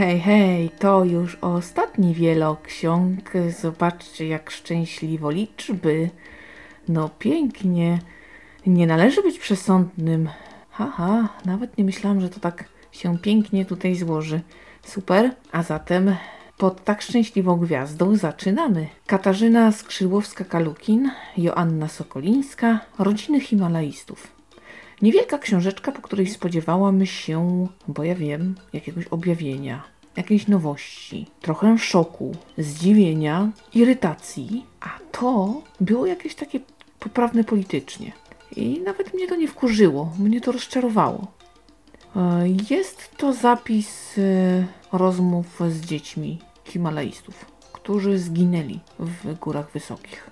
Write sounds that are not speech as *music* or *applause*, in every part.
Hej, hej, to już ostatni wieloksiąg. Zobaczcie, jak szczęśliwo liczby. No pięknie. Nie należy być przesądnym. Haha, nawet nie myślałam, że to tak się pięknie tutaj złoży. Super. A zatem pod tak szczęśliwą gwiazdą zaczynamy. Katarzyna Skrzydłowska-Kalukin, Joanna Sokolińska, rodziny Himalajstów. Niewielka książeczka, po której spodziewałam się, bo ja wiem, jakiegoś objawienia, jakiejś nowości, trochę szoku, zdziwienia, irytacji, a to było jakieś takie poprawne politycznie. I nawet mnie to nie wkurzyło, mnie to rozczarowało. E, Jest to zapis e, rozmów z dziećmi Himalajstów, którzy zginęli w górach wysokich.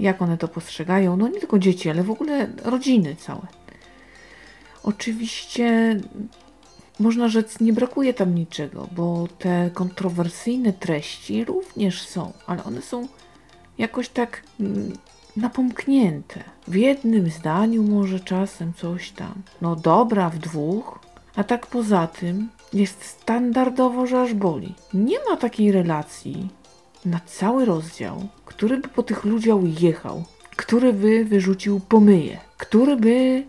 Jak one to postrzegają? No nie tylko dzieci, ale w ogóle rodziny całe. Oczywiście można rzec, nie brakuje tam niczego, bo te kontrowersyjne treści również są, ale one są jakoś tak mm, napomknięte. W jednym zdaniu może czasem coś tam. No dobra, w dwóch, a tak poza tym jest standardowo, że aż boli. Nie ma takiej relacji na cały rozdział, który by po tych ludziach jechał, który by wyrzucił pomyje, który by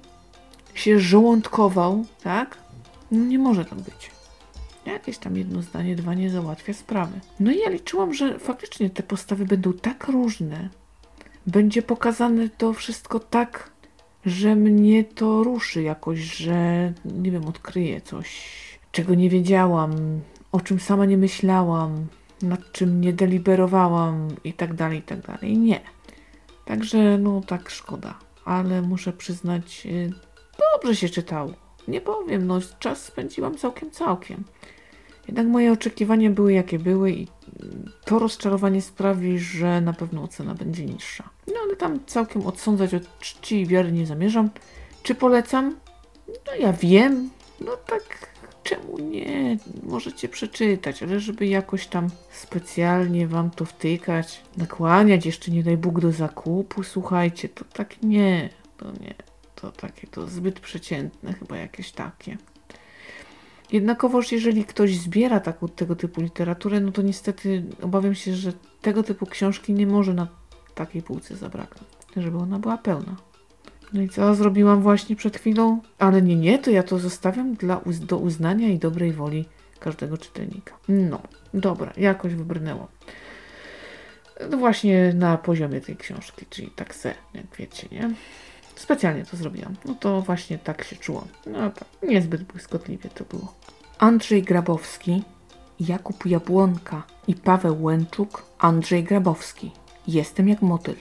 się żołądkował, tak? No nie może tam być. Jakieś tam jedno zdanie, dwa nie załatwia sprawy. No i ja liczyłam, że faktycznie te postawy będą tak różne, będzie pokazane to wszystko tak, że mnie to ruszy jakoś, że nie wiem, odkryję coś, czego nie wiedziałam, o czym sama nie myślałam, nad czym nie deliberowałam i tak dalej, i tak dalej. Nie. Także, no tak, szkoda. Ale muszę przyznać, y, dobrze się czytało. Nie powiem, no czas spędziłam całkiem, całkiem. Jednak moje oczekiwania były jakie były i to rozczarowanie sprawi, że na pewno ocena będzie niższa. No ale tam całkiem odsądzać od czci i wiary nie zamierzam. Czy polecam? No ja wiem. No tak, czemu nie? Możecie przeczytać, ale żeby jakoś tam specjalnie wam to wtykać, nakłaniać, jeszcze nie daj Bóg do zakupu, słuchajcie, to tak nie, to nie. To takie, to zbyt przeciętne chyba jakieś takie. Jednakowoż, jeżeli ktoś zbiera taką, tego typu literaturę, no to niestety obawiam się, że tego typu książki nie może na takiej półce zabraknąć, żeby ona była pełna. No i co zrobiłam właśnie przed chwilą? Ale nie, nie, to ja to zostawiam dla, uz- do uznania i dobrej woli każdego czytelnika. No, dobra, jakoś wybrnęło. No właśnie na poziomie tej książki, czyli tak se, jak wiecie, nie? Specjalnie to zrobiłam. No to właśnie tak się czułam. No tak, niezbyt błyskotliwie to było. Andrzej Grabowski, Jakub Jabłonka i Paweł Łęczuk, Andrzej Grabowski. Jestem jak motyl.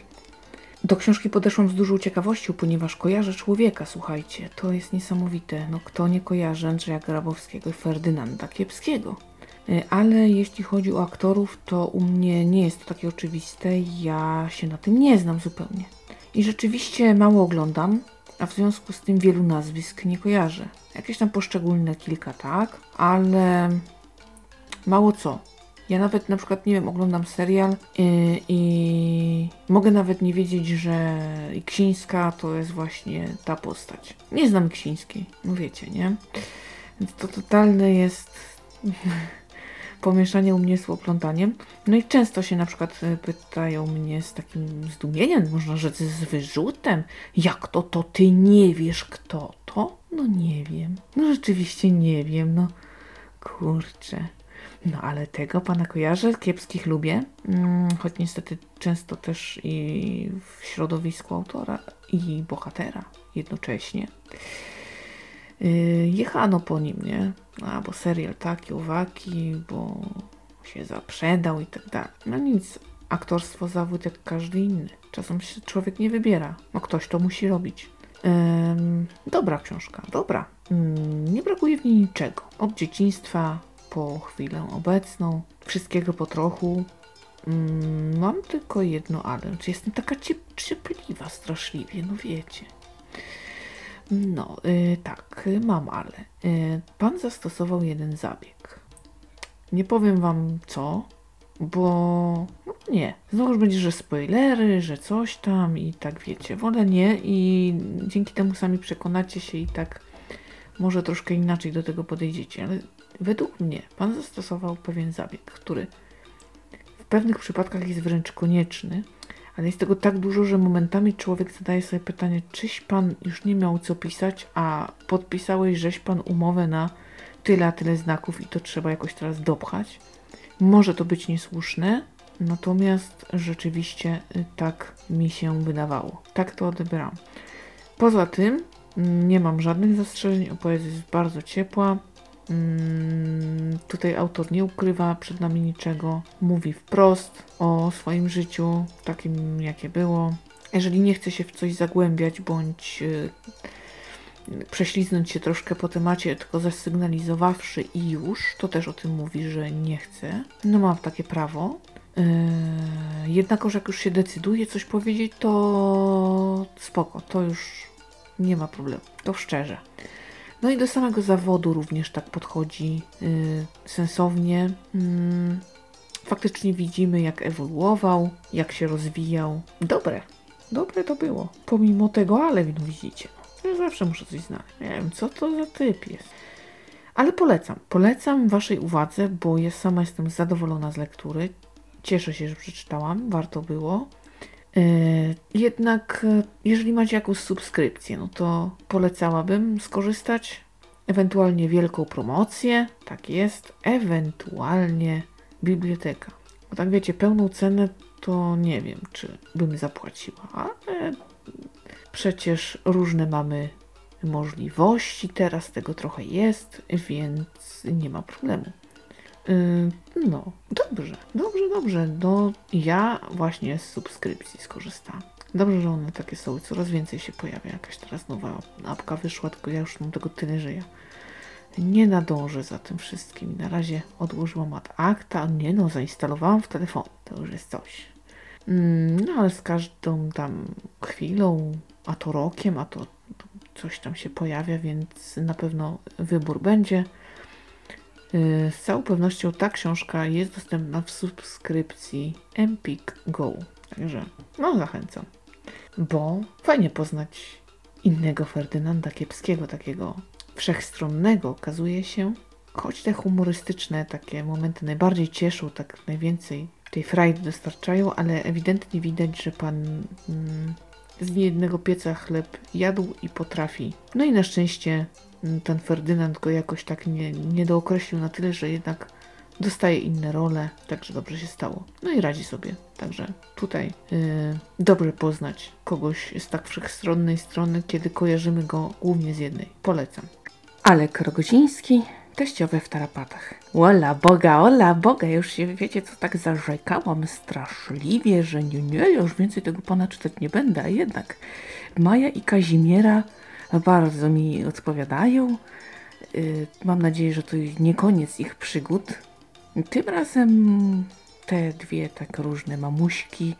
Do książki podeszłam z dużą ciekawością, ponieważ kojarzę człowieka, słuchajcie. To jest niesamowite. No kto nie kojarzy Andrzeja Grabowskiego i Ferdynanda Kiepskiego? Y, Ale jeśli chodzi o aktorów, to u mnie nie jest to takie oczywiste. Ja się na tym nie znam zupełnie. I rzeczywiście mało oglądam, a w związku z tym wielu nazwisk nie kojarzę. Jakieś tam poszczególne kilka tak, ale mało co. Ja nawet na przykład, nie wiem, oglądam serial i, i mogę nawet nie wiedzieć, że Ksińska to jest właśnie ta postać. Nie znam Ksińskiej, no wiecie, nie? Więc to totalne jest *laughs* pomieszanie u mnie z oplątaniem. No i często się na przykład e, pytają mnie z takim zdumieniem, można rzec z wyrzutem, jak to, to ty nie wiesz kto to? No nie wiem. No rzeczywiście nie wiem, no kurczę. No ale tego pana kojarzę, kiepskich lubię, mm, choć niestety często też i w środowisku autora i bohatera jednocześnie. Yy, jechano po nim, nie? A, bo serial taki, uwagi, bo się zaprzedał i tak dalej. No nic, aktorstwo zawód jak każdy inny. Czasem się człowiek nie wybiera. No ktoś to musi robić. Ym, dobra książka, dobra. Ym, nie brakuje w niej niczego. Od dzieciństwa po chwilę obecną. Wszystkiego po trochu. Ym, mam tylko jedno ale. Czy jestem taka ciep- straszliwie, no wiecie. No, y, tak, mam ale. Y, pan zastosował jeden zabieg. Nie powiem wam co, bo no nie. Znowu będzie, że spoilery, że coś tam i tak wiecie. Wolę nie i dzięki temu sami przekonacie się i tak może troszkę inaczej do tego podejdziecie, ale według mnie Pan zastosował pewien zabieg, który w pewnych przypadkach jest wręcz konieczny, ale jest tego tak dużo, że momentami człowiek zadaje sobie pytanie, czyś Pan już nie miał co pisać, a podpisałeś żeś Pan umowę na tyle, a tyle znaków i to trzeba jakoś teraz dopchać. Może to być niesłuszne, natomiast rzeczywiście y, tak mi się wydawało. Tak to odebrałam. Poza tym mm, nie mam żadnych zastrzeżeń, opowiedź jest bardzo ciepła. Mm, tutaj autor nie ukrywa przed nami niczego, mówi wprost o swoim życiu, takim jakie było. Jeżeli nie chce się w coś zagłębiać bądź y, prześliznąć się troszkę po temacie, tylko zasygnalizowawszy i już, to też o tym mówi, że nie chce. No mam takie prawo. Yy, jednakowoż jak już się decyduje coś powiedzieć, to spoko, to już nie ma problemu, to szczerze. No i do samego zawodu również tak podchodzi yy, sensownie. Yy, faktycznie widzimy, jak ewoluował, jak się rozwijał. Dobre, dobre to było. Pomimo tego, ale no widzicie. Ja zawsze muszę coś znaleźć. Nie wiem, co to za typ jest. Ale polecam. Polecam Waszej uwadze, bo ja sama jestem zadowolona z lektury. Cieszę się, że przeczytałam. Warto było. Yy, jednak, e, jeżeli macie jakąś subskrypcję, no to polecałabym skorzystać. Ewentualnie wielką promocję, tak jest. Ewentualnie biblioteka. Bo tak wiecie, pełną cenę to nie wiem, czy bym zapłaciła, ale Przecież różne mamy możliwości, teraz tego trochę jest, więc nie ma problemu. Yy, no, dobrze, dobrze, dobrze. No, ja właśnie z subskrypcji skorzystałam. Dobrze, że one takie są coraz więcej się pojawia. Jakaś teraz nowa apka wyszła, tylko ja już mam tego tyle, że ja nie nadążę za tym wszystkim. Na razie odłożyłam ad acta. Nie no, zainstalowałam w telefonie. To już jest coś. Mm, no ale z każdą tam chwilą a to rokiem, a to coś tam się pojawia, więc na pewno wybór będzie. Y, z całą pewnością ta książka jest dostępna w subskrypcji Empik Go. Także no zachęcam. Bo fajnie poznać innego Ferdynanda Kiepskiego, takiego wszechstronnego okazuje się. Choć te humorystyczne takie momenty najbardziej cieszą, tak najwięcej tej frajdy dostarczają, ale ewidentnie widać, że pan mm, z niejednego pieca chleb jadł i potrafi. No i na szczęście ten Ferdynand go jakoś tak nie, nie dookreślił na tyle, że jednak dostaje inne role, także dobrze się stało. No i radzi sobie. Także tutaj yy, dobrze poznać kogoś z tak wszechstronnej strony, kiedy kojarzymy go głównie z jednej. Polecam. Alek Rogoziński, teściowe w tarapatach. Ola Boga, ola Boga, już się wiecie, co tak zarzekałam straszliwie, że nie, nie, już więcej tego pana czytać nie będę, a jednak Maja i Kazimiera bardzo mi odpowiadają. Yy, mam nadzieję, że to nie koniec ich przygód. Tym razem te dwie tak różne mamuśki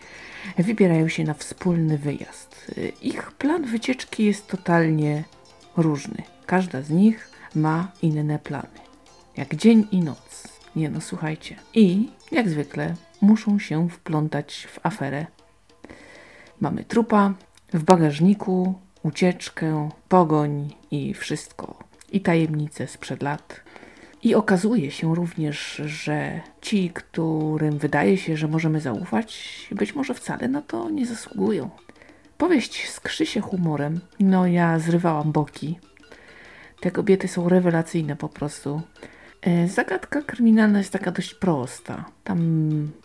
wybierają się na wspólny wyjazd. Yy, ich plan wycieczki jest totalnie różny. Każda z nich ma inne plany. Jak dzień i noc. Nie no, słuchajcie. I, jak zwykle, muszą się wplątać w aferę. Mamy trupa, w bagażniku ucieczkę, pogoń i wszystko. I tajemnice sprzed lat. I okazuje się również, że ci, którym wydaje się, że możemy zaufać, być może wcale na to nie zasługują. Powieść skrzy się humorem. No ja zrywałam boki. Te kobiety są rewelacyjne po prostu. E, zagadka kryminalna jest taka dość prosta. Tam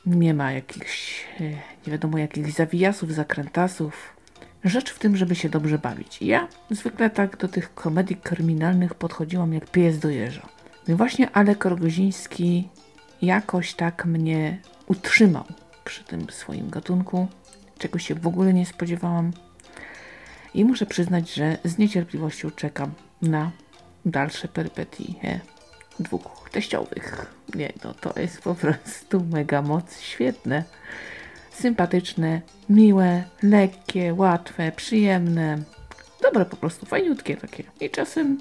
nie ma jakichś, e, nie wiadomo, jakichś zawijasów, zakrętasów. Rzecz w tym, żeby się dobrze bawić. Ja zwykle tak do tych komedii kryminalnych podchodziłam jak pies do jeża. No i właśnie Alek Rogoziński jakoś tak mnie utrzymał przy tym swoim gatunku, czego się w ogóle nie spodziewałam. I muszę przyznać, że z niecierpliwością czekam na dalsze perypetie dwóch teściowych. Nie, no to jest po prostu mega moc, świetne. Sympatyczne, miłe, lekkie, łatwe, przyjemne. Dobre po prostu, fajniutkie takie. I czasem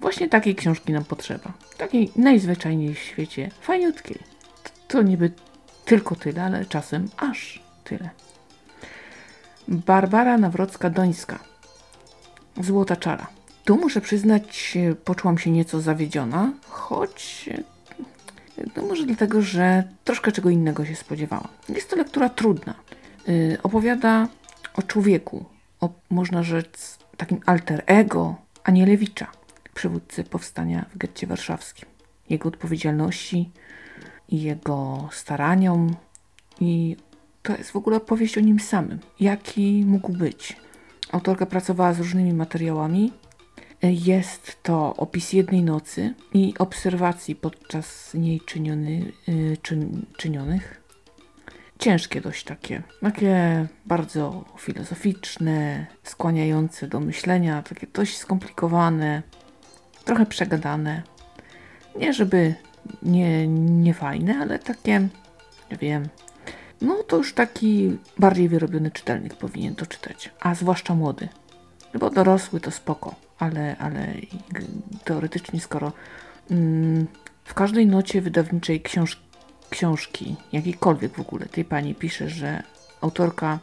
właśnie takiej książki nam potrzeba. Takiej najzwyczajniej w świecie, fajniutkiej. To niby tylko tyle, ale czasem aż tyle. Barbara Nawrocka-Dońska. Złota czara. Tu muszę przyznać, poczułam się nieco zawiedziona, choć no może dlatego, że troszkę czego innego się spodziewałam. Jest to lektura trudna. Yy, opowiada o człowieku, o można rzec takim alter ego Anielewicza, przywódcy powstania w getcie warszawskim. Jego odpowiedzialności i jego staraniom i to jest w ogóle opowieść o nim samym. Jaki mógł być? Autorka pracowała z różnymi materiałami. Jest to opis jednej nocy i obserwacji podczas niej czyniony, y, czyn, czynionych. Ciężkie dość takie, takie bardzo filozoficzne, skłaniające do myślenia, takie dość skomplikowane, trochę przegadane. Nie żeby nie, nie fajne, ale takie, nie wiem, no to już taki bardziej wyrobiony czytelnik powinien to czytać, a zwłaszcza młody. Bo dorosły to spoko, ale, ale teoretycznie skoro mm, w każdej nocie wydawniczej książ książki, jakiejkolwiek w ogóle, tej pani pisze, że autorka,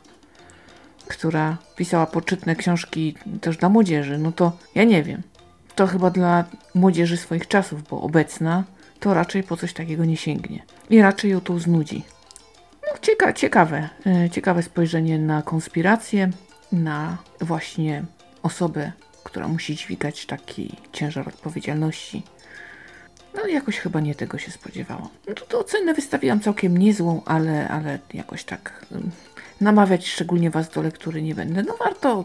która pisała poczytne książki też dla młodzieży, no to ja nie wiem. To chyba dla młodzieży swoich czasów, bo obecna to raczej po coś takiego nie sięgnie. I raczej ją to znudzi. No, cieka ciekawe, e, ciekawe spojrzenie na konspirację, na właśnie osobę, która musi dźwigać taki ciężar odpowiedzialności. No jakoś chyba nie tego się spodziewałam. No to, to ocenę wystawiłam całkiem niezłą, ale, ale jakoś tak um, namawiać szczególnie Was do lektury nie będę. No warto,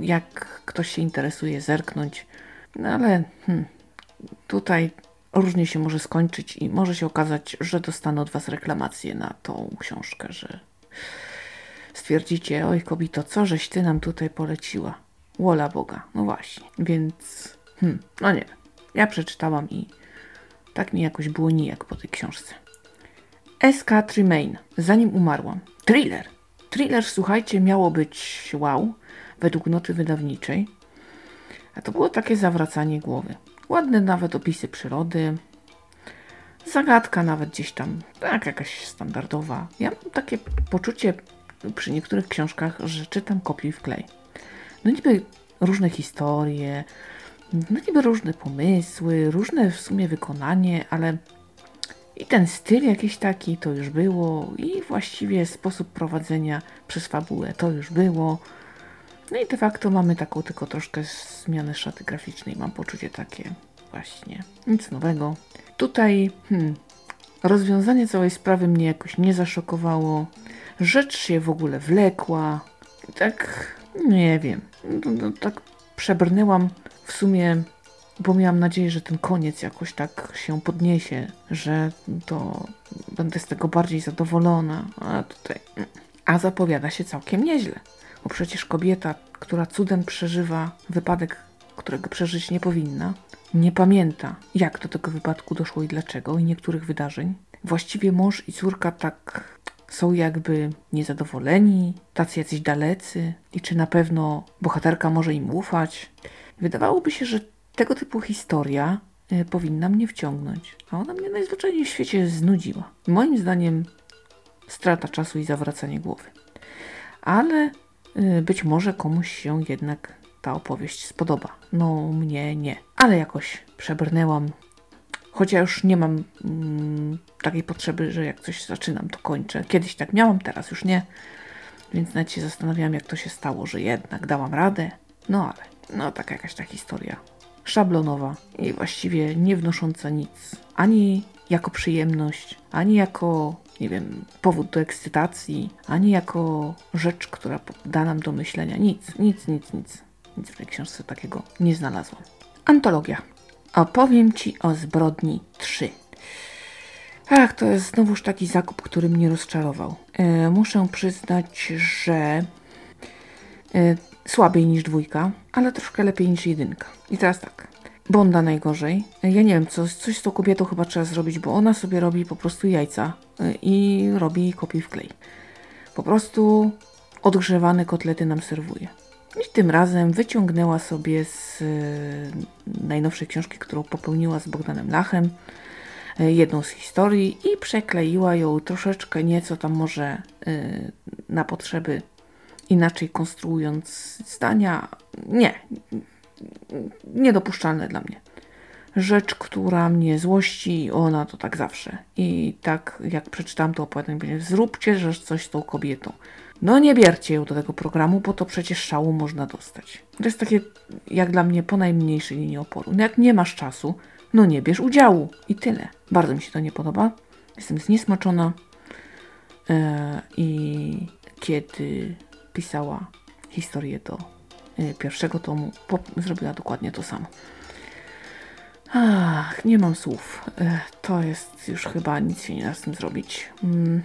jak ktoś się interesuje, zerknąć. No ale hmm, tutaj różnie się może skończyć i może się okazać, że dostanę od Was reklamację na tą książkę, że stwierdzicie, oj kobito, co żeś Ty nam tutaj poleciła? Wola Boga, no właśnie. Więc, hmm, no nie Ja przeczytałam i tak mi jakoś było nijak po tej książce. S.K. Tremaine, zanim umarłam. Thriller. Thriller, słuchajcie, miało być wow, według noty wydawniczej. A to było takie zawracanie głowy. Ładne nawet opisy przyrody. Zagadka nawet gdzieś tam, tak jakaś standardowa. Ja mam takie poczucie przy niektórych książkach, że czytam kopiuj w klej. No niby różne historie, no niby różne pomysły, różne w sumie wykonanie, ale i ten styl jakiś taki to już było i właściwie sposób prowadzenia przez fabułę to już było. No i de facto mamy taką tylko troszkę zmianę szaty graficznej. Mam poczucie takie właśnie. Nic nowego. Tutaj hmm, rozwiązanie całej sprawy mnie jakoś nie zaszokowało. Rzecz się w ogóle wlekła. Tak, nie wiem. No, no, tak przebrnęłam w sumie, bo miałam nadzieję, że ten koniec jakoś tak się podniesie, że to będę z tego bardziej zadowolona. A tutaj. A zapowiada się całkiem nieźle. Bo przecież kobieta, która cudem przeżywa wypadek, którego przeżyć nie powinna, nie pamięta, jak do tego wypadku doszło i dlaczego, i niektórych wydarzeń. Właściwie mąż i córka tak są jakby niezadowoleni, tacy jacyś dalecy, i czy na pewno bohaterka może im ufać. Wydawałoby się, że tego typu historia y, powinna mnie wciągnąć, a ona mnie najzwyczajniej w świecie znudziła. Moim zdaniem strata czasu i zawracanie głowy. Ale y, być może komuś się jednak opowieść spodoba. No, mnie nie. Ale jakoś przebrnęłam. Choć ja już nie mam mm, takiej potrzeby, że jak coś zaczynam, to kończę. Kiedyś tak miałam, teraz już nie. Więc nawet się zastanawiałam, jak to się stało, że jednak dałam radę. No ale, no taka jakaś ta historia. Szablonowa i właściwie nie wnosząca nic. Ani jako przyjemność, ani jako, nie wiem, powód do ekscytacji, ani jako rzecz, która da nam do myślenia. Nic, nic, nic, nic. Nic w tej książce takiego nie znalazłam. Antologia. Opowiem Ci o zbrodni 3. Ach, to jest znowuż taki zakup, który mnie rozczarował. E, muszę przyznać, że e, słabiej niż dwójka, ale troszkę lepiej niż jedynka. I teraz tak. Bonda najgorzej. E, ja nie wiem, co, coś z tą kobietą chyba trzeba zrobić, bo ona sobie robi po prostu jajca e, i robi kopiuj w klej. Po prostu odgrzewane kotlety nam serwuje. I tym razem wyciągnęła sobie z e, najnowszej książki, którą popełniła z Bogdanem Lachem, e, jedną z historii i przekleiła ją troszeczkę nieco tam może e, na potrzeby inaczej konstruując zdania. Nie, niedopuszczalne dla mnie. Rzecz, która mnie złości, ona to tak zawsze. I tak jak przeczytałam to opowiadanie, zróbcie że coś z tą kobietą. No nie bierzcie ją do tego programu, bo to przecież szału można dostać. To jest takie, jak dla mnie, po najmniejszej linii oporu. No jak nie masz czasu, no nie bierz udziału. I tyle. Bardzo mi się to nie podoba. Jestem zniesmaczona. E, I kiedy pisała historię do e, pierwszego tomu, zrobiła dokładnie to samo. Ach, nie mam słów. E, to jest już chyba nic się nie da z tym zrobić. Mm.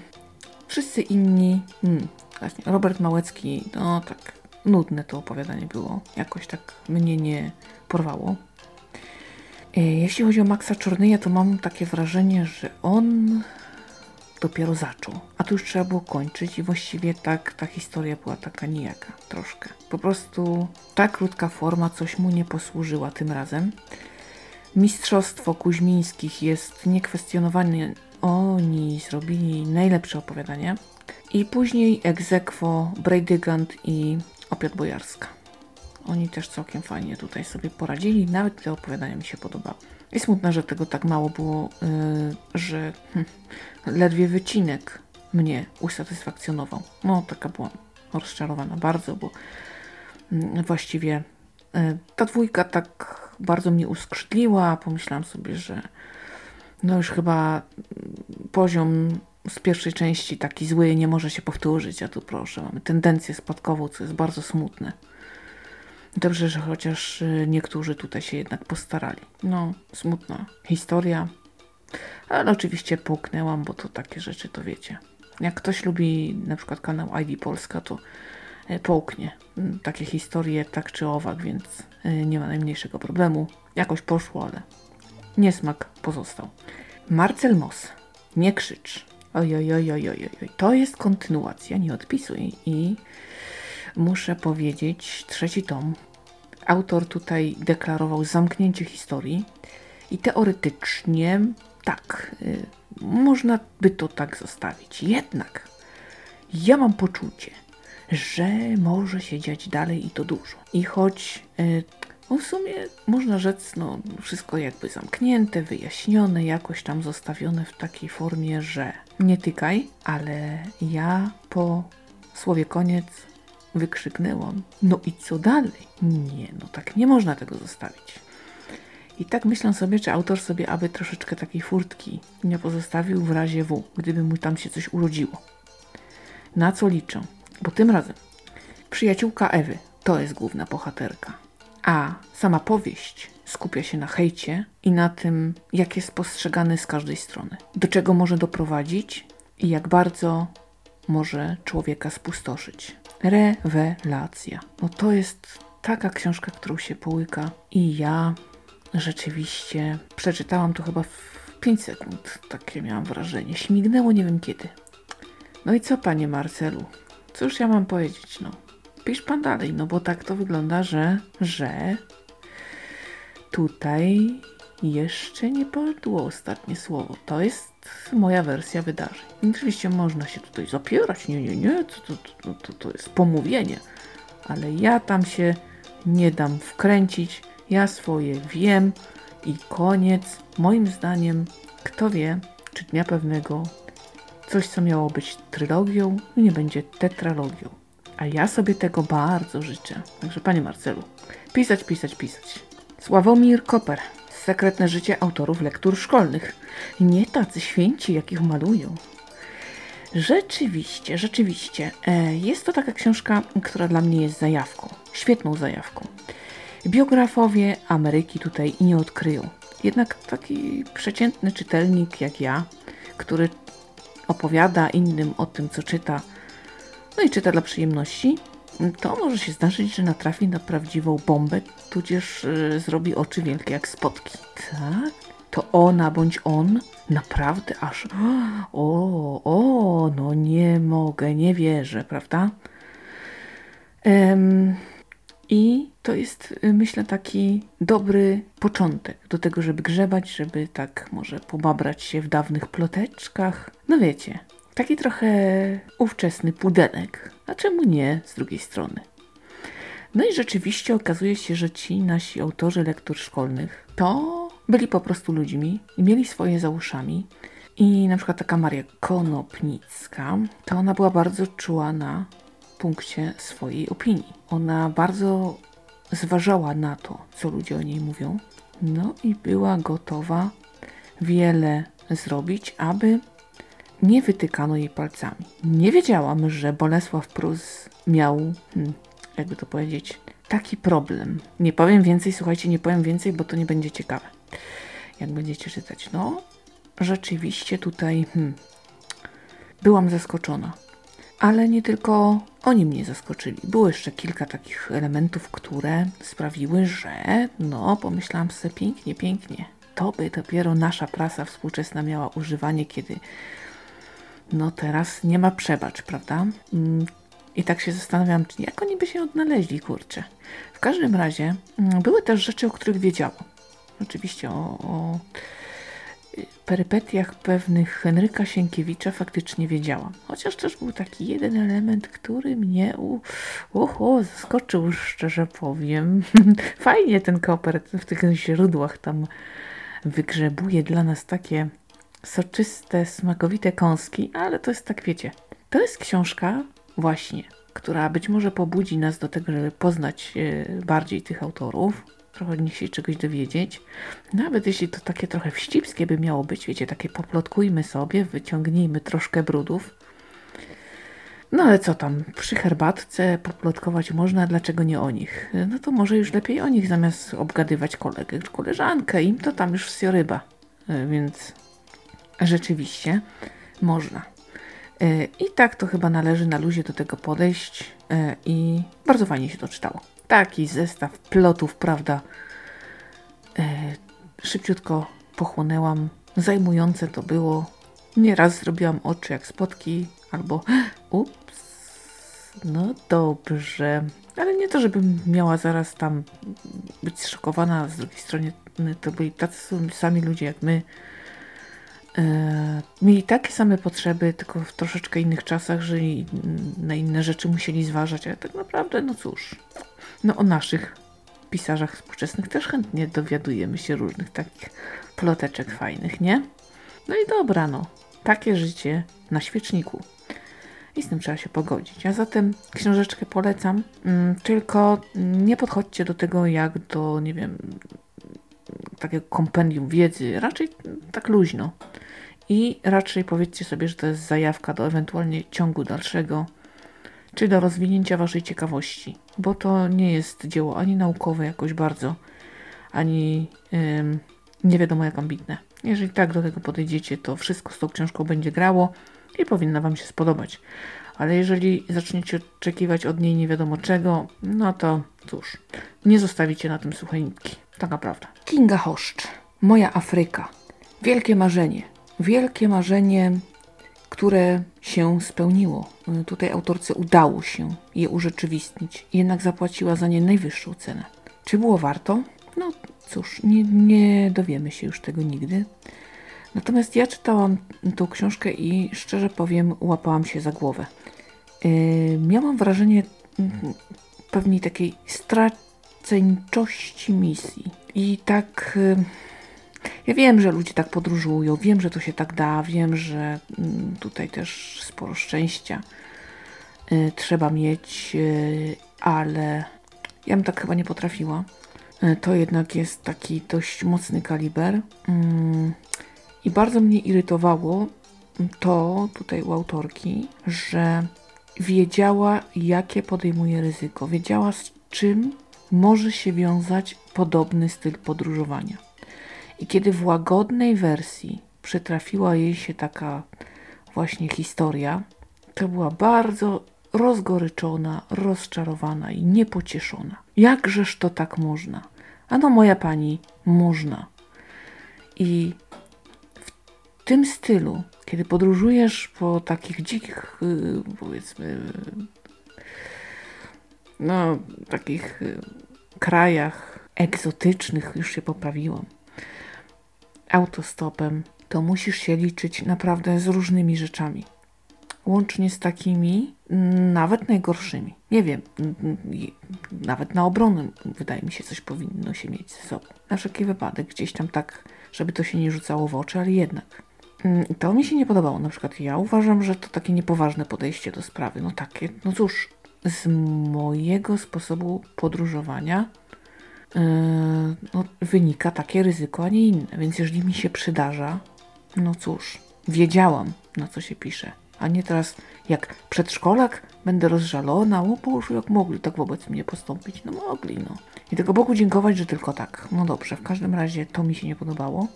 Wszyscy inni, mm, właśnie, Robert Małecki, no tak, nudne to opowiadanie było. Jakoś tak mnie nie porwało. E, jeśli chodzi o Maxa Czornyja, to mam takie wrażenie, że on dopiero zaczął. A tu już trzeba było kończyć i właściwie tak ta historia była taka nijaka troszkę. Po prostu ta krótka forma coś mu nie posłużyła tym razem. Mistrzostwo Kuźmińskich jest niekwestionowane. Oni zrobili najlepsze opowiadanie. I później Egzekwo, Brejdygant i Opiat Bojarska. Oni też całkiem fajnie tutaj sobie poradzili. Nawet te opowiadania mi się podobały. I smutne, że tego tak mało było, yy, że hm, ledwie wycinek mnie usatysfakcjonował. No, taka byłam rozczarowana bardzo, bo yy, właściwie yy, ta dwójka tak bardzo mnie uskrzydliła. Pomyślałam sobie, że no już chyba poziom z pierwszej części taki zły nie może się powtórzyć, a tu proszę, mamy tendencję spadkową, co jest bardzo smutne. Dobrze, że chociaż y, niektórzy tutaj się jednak postarali. No, smutna historia, ale oczywiście połknęłam, bo to takie rzeczy to wiecie. Jak ktoś lubi na przykład kanał ID Polska, to y, połknie mm, takie historie tak czy owak, więc y, nie ma najmniejszego problemu. Jakoś poszło, ale niesmak pozostał. Marcel Moss, nie krzycz. Oj, oj, oj, oj, oj, oj. To jest kontynuacja, nie odpisuj. I muszę powiedzieć, trzeci tom. Autor tutaj deklarował zamknięcie historii i teoretycznie tak, y, można by to tak zostawić. Jednak ja mam poczucie, że może się dziać dalej i to dużo. I choć y, no w sumie można rzec, no wszystko jakby zamknięte, wyjaśnione, jakoś tam zostawione w takiej formie, że nie tykaj, ale ja po słowie koniec wykrzyknęłam. No i co dalej? Nie, no tak nie można tego zostawić. I tak myślę sobie, czy autor sobie aby troszeczkę takiej furtki nie pozostawił w razie W, gdyby mu tam się coś urodziło. Na co liczę? Bo tym razem przyjaciółka Ewy to jest główna bohaterka. A sama powieść skupia się na hejcie i na tym, jak jest postrzegany z każdej strony. Do czego może doprowadzić i jak bardzo może człowieka spustoszyć. Rewelacja. No to jest taka książka, którą się połyka i ja rzeczywiście przeczytałam to chyba w 5 sekund. Takie miałam wrażenie. Śmignęło nie wiem kiedy. No i co, panie Marcelu? Cóż ja mam powiedzieć, no? Pisz pan dalej, no bo tak to wygląda, że, że tutaj jeszcze nie padło ostatnie słowo. To jest moja wersja wydarzeń. Oczywiście można się tutaj zapierać, nie, nie, nie, to, to, to, to, jest pomówienie, ale ja tam się nie dam wkręcić, ja swoje wiem i koniec. Moim zdaniem, kto wie, czy dnia pewnego coś, co miało być trylogią, nie będzie tetralogią. A ja sobie tego bardzo życzę. Także panie Marcelu, pisać, pisać, pisać. Sławomir Koper. Sekretne życie autorów lektur szkolnych. Nie tacy święci, jakich malują. Rzeczywiście, rzeczywiście. E, jest to taka książka, która dla mnie jest zajawką. Świetną zajawką. Biografowie Ameryki tutaj nie odkryją. Jednak taki przeciętny czytelnik jak ja, który opowiada innym o tym, co czyta, no i czyta dla przyjemności, to może się zdarzyć, że natrafi na prawdziwą bombę, tudzież yy, zrobi oczy wielkie jak spotki. Tak? To ona bądź on? Naprawdę aż. *gasps* O, o, no nie mogę, nie wierzę, prawda? Um, I to jest, y, myślę, taki dobry początek do tego, żeby grzebać, żeby tak może pobabrać się w dawnych ploteczkach. No wiecie, Taki trochę ówczesny pudelek. A czemu nie z drugiej strony? No i rzeczywiście okazuje się, że ci nasi autorzy lektur szkolnych to byli po prostu ludźmi i mieli swoje za uszami. I na przykład taka Maria Konopnicka, to ona była bardzo czuła na punkcie swojej opinii. Ona bardzo zważała na to, co ludzie o niej mówią. No i była gotowa wiele zrobić, aby nie wytykano jej palcami. Nie wiedziałam, że Bolesław Prus miał, hmm, jakby to powiedzieć, taki problem. Nie powiem więcej, słuchajcie, nie powiem więcej, bo to nie będzie ciekawe, jak będziecie czytać. No, rzeczywiście tutaj hmm, byłam zaskoczona. Ale nie tylko oni mnie zaskoczyli. Było jeszcze kilka takich elementów, które sprawiły, że no, pomyślałam sobie pięknie, pięknie. To by dopiero nasza prasa współczesna miała używanie, kiedy no teraz nie ma przebacz, prawda? Mm, I tak się zastanawiam, jak oni by się odnaleźli, kurczę. W każdym razie mm, były też rzeczy, o których wiedziałam. Oczywiście o, o perypetiach pewnych Henryka Sienkiewicza faktycznie wiedziałam. Chociaż też był taki jeden element, który mnie u, ucho, zaskoczył, szczerze powiem. *laughs* Fajnie ten koper w tych źródłach tam wygrzebuje dla nas takie soczyste, smakowite kąski, ale to jest tak, wiecie, to jest książka właśnie, która być może pobudzi nas do tego, żeby poznać e, bardziej tych autorów, trochę nich się czegoś dowiedzieć. Nawet jeśli to takie trochę wścibskie by miało być, wiecie, takie poplotkujmy sobie, wyciągnijmy troszkę brudów. No ale co tam, przy herbatce poplotkować można, dlaczego nie o nich? No to może już lepiej o nich zamiast obgadywać kolegę, koleżankę, im to tam już sioryba. E, więc rzeczywiście można. E, I tak to chyba należy na luzie do tego podejść e, i bardzo fajnie się to czytało. Taki zestaw plotów, prawda? E, szybciutko pochłonęłam. Zajmujące to było. Nieraz zrobiłam oczy jak spotki, albo *gasps* ups, no dobrze. Ale nie to, żebym miała zaraz tam być szokowana. Z drugiej strony to byli tacy sami ludzie jak my, mieli takie same potrzeby, tylko w troszeczkę innych czasach, że na inne rzeczy musieli zważać, ale tak naprawdę, no cóż, no o naszych pisarzach współczesnych też chętnie dowiadujemy się różnych takich ploteczek fajnych, nie? No i dobra, no, takie życie na świeczniku. I z tym trzeba się pogodzić. A zatem książeczkę polecam, mm, tylko nie podchodźcie do tego jak do, nie wiem, takiego kompendium wiedzy, raczej tak luźno. I raczej powiedzcie sobie, że to jest zajawka do ewentualnie ciągu dalszego, czy do rozwinięcia waszej ciekawości, bo to nie jest dzieło ani naukowe jakoś bardzo, ani nie wiadomo jak ambitne. Jeżeli tak do tego podejdziecie, to wszystko z tą książką będzie grało i powinna wam się spodobać. Ale jeżeli zaczniecie oczekiwać od niej nie wiadomo czego, no to cóż, nie zostawicie na tym suchej nitki. Taka prawda. Kinga Hoszcz. Moja Afryka. Wielkie marzenie. Wielkie marzenie, które się spełniło. Tutaj autorce udało się je urzeczywistnić, jednak zapłaciła za nie najwyższą cenę. Czy było warto? No cóż, nie, nie dowiemy się już tego nigdy. Natomiast ja czytałam tą książkę i szczerze powiem, łapałam się za głowę. Yy, miałam wrażenie yy, pewnej takiej straceńczości misji. I tak. Yy, ja wiem, że ludzie tak podróżują, wiem, że to się tak da, wiem, że mm, tutaj też sporo szczęścia y, trzeba mieć, y, ale ja bym tak chyba nie potrafiła. Y, to jednak jest taki dość mocny kaliber. Mm, I bardzo mnie irytowało to tutaj u autorki, że wiedziała, jakie podejmuje ryzyko, wiedziała z czym może się wiązać podobny styl podróżowania. I kiedy w łagodnej wersji przytrafiła jej się taka właśnie historia, to była bardzo rozgoryczona, rozczarowana i niepocieszona. Jakżeż to tak można? Ano, moja pani, można. I w tym stylu, kiedy podróżujesz po takich dzikich, y, powiedzmy, no, takich y, krajach egzotycznych, już się poprawiłam, autostopem, to musisz się liczyć naprawdę z różnymi rzeczami. łącznie z takimi mm, nawet najgorszymi. Nie wiem, mm, mm, nawet na obronę wydaje mi się coś powinno się mieć ze sobą. Na wszelki wypadek, gdzieś tam tak, żeby to się nie rzucało w oczy, ale jednak. To mi się nie podobało. Na przykład ja uważam, że to takie niepoważne podejście do sprawy. No takie, no cóż, z mojego sposobu podróżowania no, wynika takie ryzyko, a nie inne. Więc jeżeli mi się przydarza, no cóż, wiedziałam, na co się pisze. A nie teraz, jak przedszkolak, będę rozżalona. O Boże, jak mogli tak wobec mnie postąpić? No mogli, no. I tylko Bogu dziękować, że tylko tak. No dobrze, w każdym razie to mi się nie podobało.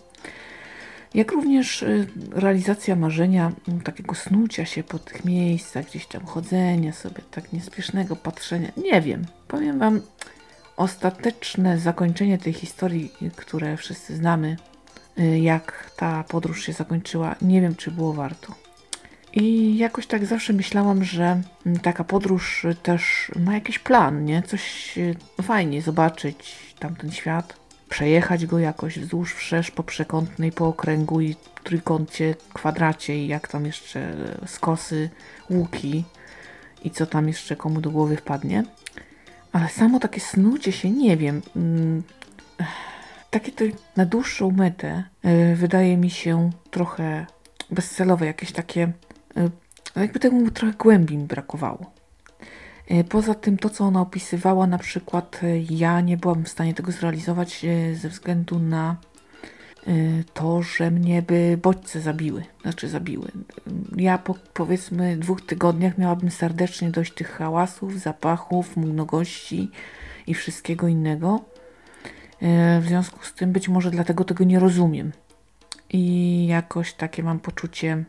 Jak również y, realizacja marzenia mm, takiego snucia się po tych miejscach, gdzieś tam chodzenia sobie, tak niespiesznego patrzenia. Nie wiem, powiem Wam, ostateczne zakończenie tej historii, które wszyscy znamy, y, jak ta podróż się zakończyła, nie wiem, czy było warto. I jakoś tak zawsze myślałam, że mm, taka podróż też ma jakiś plan, nie? Coś y, fajnie zobaczyć tamten świat, przejechać go jakoś wzdłuż wszerz po przekątnej, po okręgu i trójkącie, kwadracie i jak tam jeszcze skosy, łuki i co tam jeszcze komu do głowy wpadnie. Ale samo takie snucie się, nie wiem, mm, takie to na dłuższą metę y, wydaje mi się trochę bezcelowe, jakieś takie, y, jakby temu trochę głębi mi brakowało. E, poza tym to, co ona opisywała, na przykład e, ja nie byłam w stanie tego zrealizować e, ze względu na to, że mnie by bodźce zabiły. Znaczy zabiły. Ja po powiedzmy dwóch tygodniach miałabym serdecznie dość tych hałasów, zapachów, mnogości i wszystkiego innego. W związku z tym być może dlatego tego nie rozumiem. I jakoś takie mam poczucie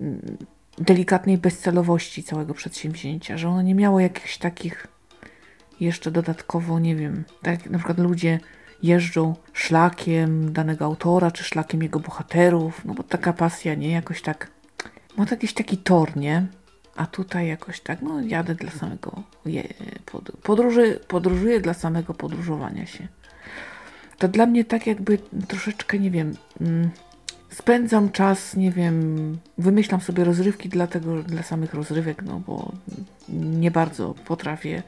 mm, delikatnej bezcelowości całego przedsięwzięcia, że ono nie miało jakichś takich jeszcze dodatkowo, nie wiem, tak jak na przykład ludzie jeżdżą szlakiem danego autora, czy szlakiem jego bohaterów, no bo taka pasja, nie? Jakoś tak, ma to jakiś taki tor, nie? A tutaj jakoś tak, no jadę dla samego, je, podróży, podróżuję dla samego podróżowania się. To dla mnie tak jakby troszeczkę, nie wiem, mm, spędzam czas, nie wiem, wymyślam sobie rozrywki dla tego, dla samych rozrywek, no bo nie bardzo potrafię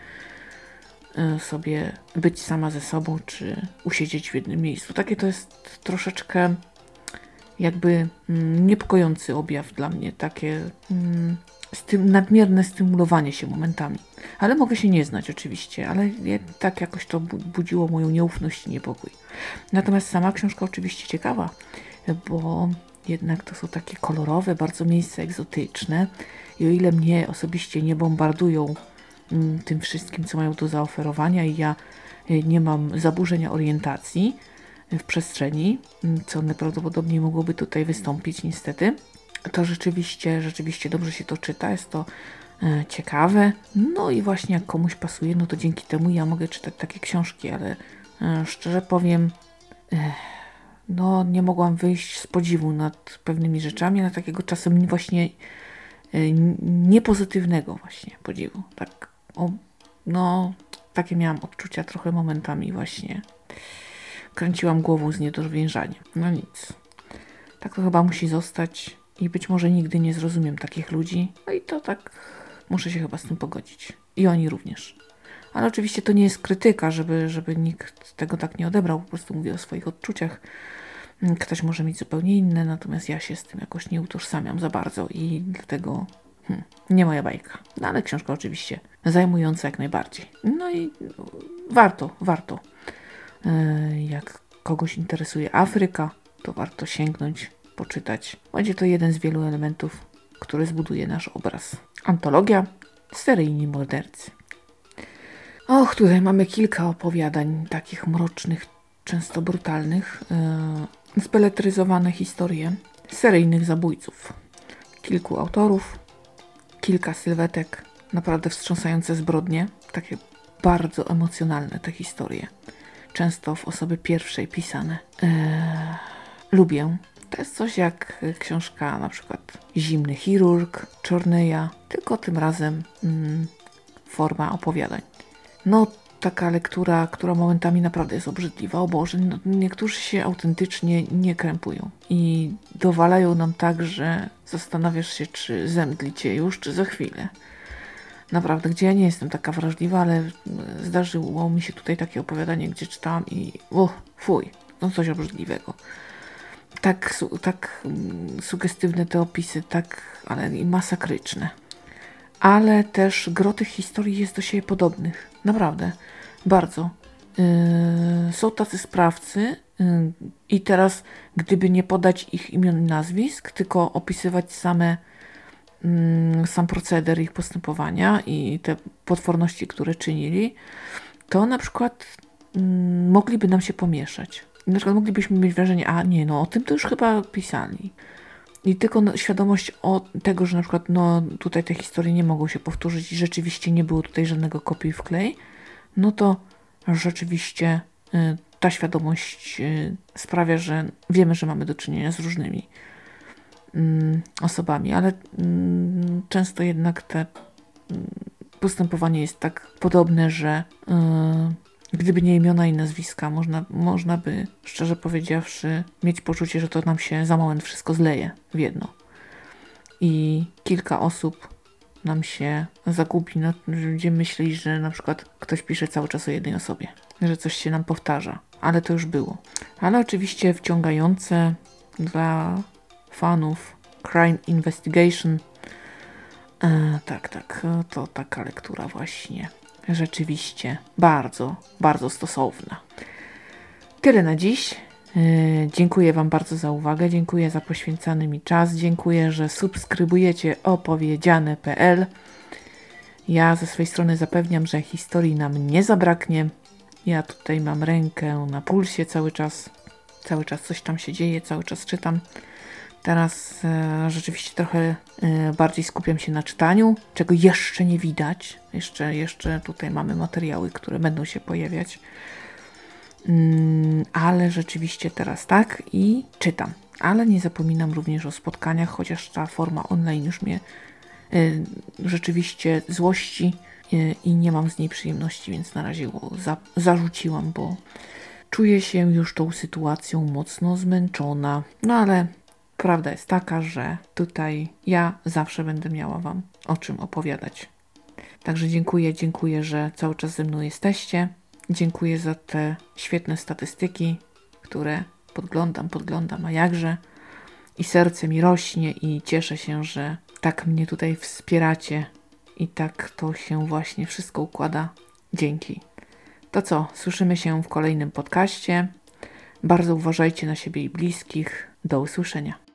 sobie być sama ze sobą, czy usiedzieć w jednym miejscu. Takie to jest troszeczkę jakby mm, niepokojący objaw dla mnie, takie mm, stym, nadmierne stymulowanie się momentami. Ale mogę się nie znać oczywiście, ale tak jakoś to budziło moją nieufność i niepokój. Natomiast sama książka oczywiście ciekawa bo jednak to są takie kolorowe, bardzo miejsca egzotyczne i o ile mnie osobiście nie bombardują tym wszystkim, co mają do zaoferowania i ja y, nie mam zaburzenia orientacji w przestrzeni, mm, co najprawdopodobniej mogłoby tutaj wystąpić niestety, to rzeczywiście, rzeczywiście dobrze się to czyta, jest to e, ciekawe. No i właśnie jak komuś pasuje, no to dzięki temu ja mogę czytać takie książki, ale szczerze powiem, no, nie mogłam wyjść z podziwu nad pewnymi rzeczami, na takiego czasem właśnie niepozytywnego właśnie podziwu. Tak, o, no, takie miałam odczucia trochę momentami właśnie. Kręciłam głową z niedowierzaniem. No nic. Tak to chyba musi zostać i być może nigdy nie zrozumiem takich ludzi. No i to tak muszę się chyba z tym pogodzić. I oni również. Ale oczywiście to nie jest krytyka, żeby, żeby nikt tego tak nie odebrał. Po prostu mówię o swoich odczuciach. Ktoś może mieć zupełnie inne, natomiast ja się z tym jakoś nie utożsamiam za bardzo i dlatego hmm, nie moja bajka. No ale książka oczywiście zajmująca jak najbardziej. No i warto, warto. E, jak kogoś interesuje Afryka, to warto sięgnąć, poczytać. Będzie to jeden z wielu elementów, który zbuduje nasz obraz. Antologia Seryjni mordercy. Och, tutaj mamy kilka opowiadań takich mrocznych, często brutalnych. E, Speletryzowane historie seryjnych zabójców. Kilku autorów, kilka sylwetek, naprawdę wstrząsające zbrodnie, takie bardzo emocjonalne te historie. Często w osobie pierwszej pisane. Eee, lubię. To jest coś jak książka na przykład Zimny chirurg, Czorneja, tylko tym razem mm, forma opowiadań. No taka lektura, która momentami naprawdę jest obrzydliwa. O Boże, no, niektórzy się autentycznie nie krępują i dowalają nam tak, że zastanawiasz się, czy zemdlicie już, czy za chwilę. Naprawdę, gdzie ja nie jestem taka wrażliwa, ale zdarzyło mi się tutaj takie opowiadanie, gdzie czytałam i o, fuj, no coś obrzydliwego. Tak, tak mm, sugestywne te opisy, tak, ale i masakryczne. Ale też gro tych historii jest do siebie podobnych. Naprawdę, bardzo. Yy, są tacy sprawcy, yy, i teraz, gdyby nie podać ich imion i nazwisk, tylko opisywać same Mm, sam proceder ich postępowania i te potworności, które czynili, to na przykład mm, mogliby nam się pomieszać. Na przykład moglibyśmy mieć wrażenie, a nie, no o tym to już chyba pisali. I tylko świadomość o tego, że na przykład no, tutaj te historie nie mogą się powtórzyć i rzeczywiście nie było tutaj żadnego kopii w klej, no to rzeczywiście y, ta świadomość y, sprawia, że wiemy, że mamy do czynienia z różnymi Mm, osobami, ale mm, często jednak te mm, postępowanie jest tak podobne, że y, gdyby nie imiona i nazwiska, można, można by, szczerze powiedziawszy, mieć poczucie, że to nam się za moment wszystko zleje w jedno. I kilka osób nam się zagubi, no, będziemy że na przykład ktoś pisze cały czas o jednej osobie, że coś się nam powtarza, ale to już było. Ale oczywiście wciągające dla fanów Crime Investigation. E, tak, tak, to taka lektura właśnie. Rzeczywiście bardzo, bardzo stosowna. Tyle na dziś. E, dziękuję Wam bardzo za uwagę, dziękuję za poświęcany mi czas, dziękuję, że subskrybujecie opowiedziane.pl. Ja ze swojej strony zapewniam, że historii nam nie zabraknie. Ja tutaj mam rękę na pulsie cały czas. Cały czas coś tam się dzieje, cały czas czytam. Teraz e, rzeczywiście trochę e, bardziej skupiam się na czytaniu, czego jeszcze nie widać. Jeszcze, jeszcze tutaj mamy materiały, które będą się pojawiać. Mm, ale rzeczywiście teraz tak i czytam. Ale nie zapominam również o spotkaniach, chociaż ta forma online już mnie e, rzeczywiście złości e, i nie mam z niej przyjemności, więc na razie go za, zarzuciłam, bo czuję się już tą sytuacją mocno zmęczona. No ale Prawda jest taka, że tutaj ja zawsze będę miała Wam o czym opowiadać. Także dziękuję, dziękuję, że cały czas ze mną jesteście. Dziękuję za te świetne statystyki, które podglądam, podglądam, a jakże. I serce mi rośnie i cieszę się, że tak mnie tutaj wspieracie i tak to się właśnie wszystko układa. Dzięki. To co, słyszymy się w kolejnym podcaście. Bardzo uważajcie na siebie i bliskich. Do usłyszenia.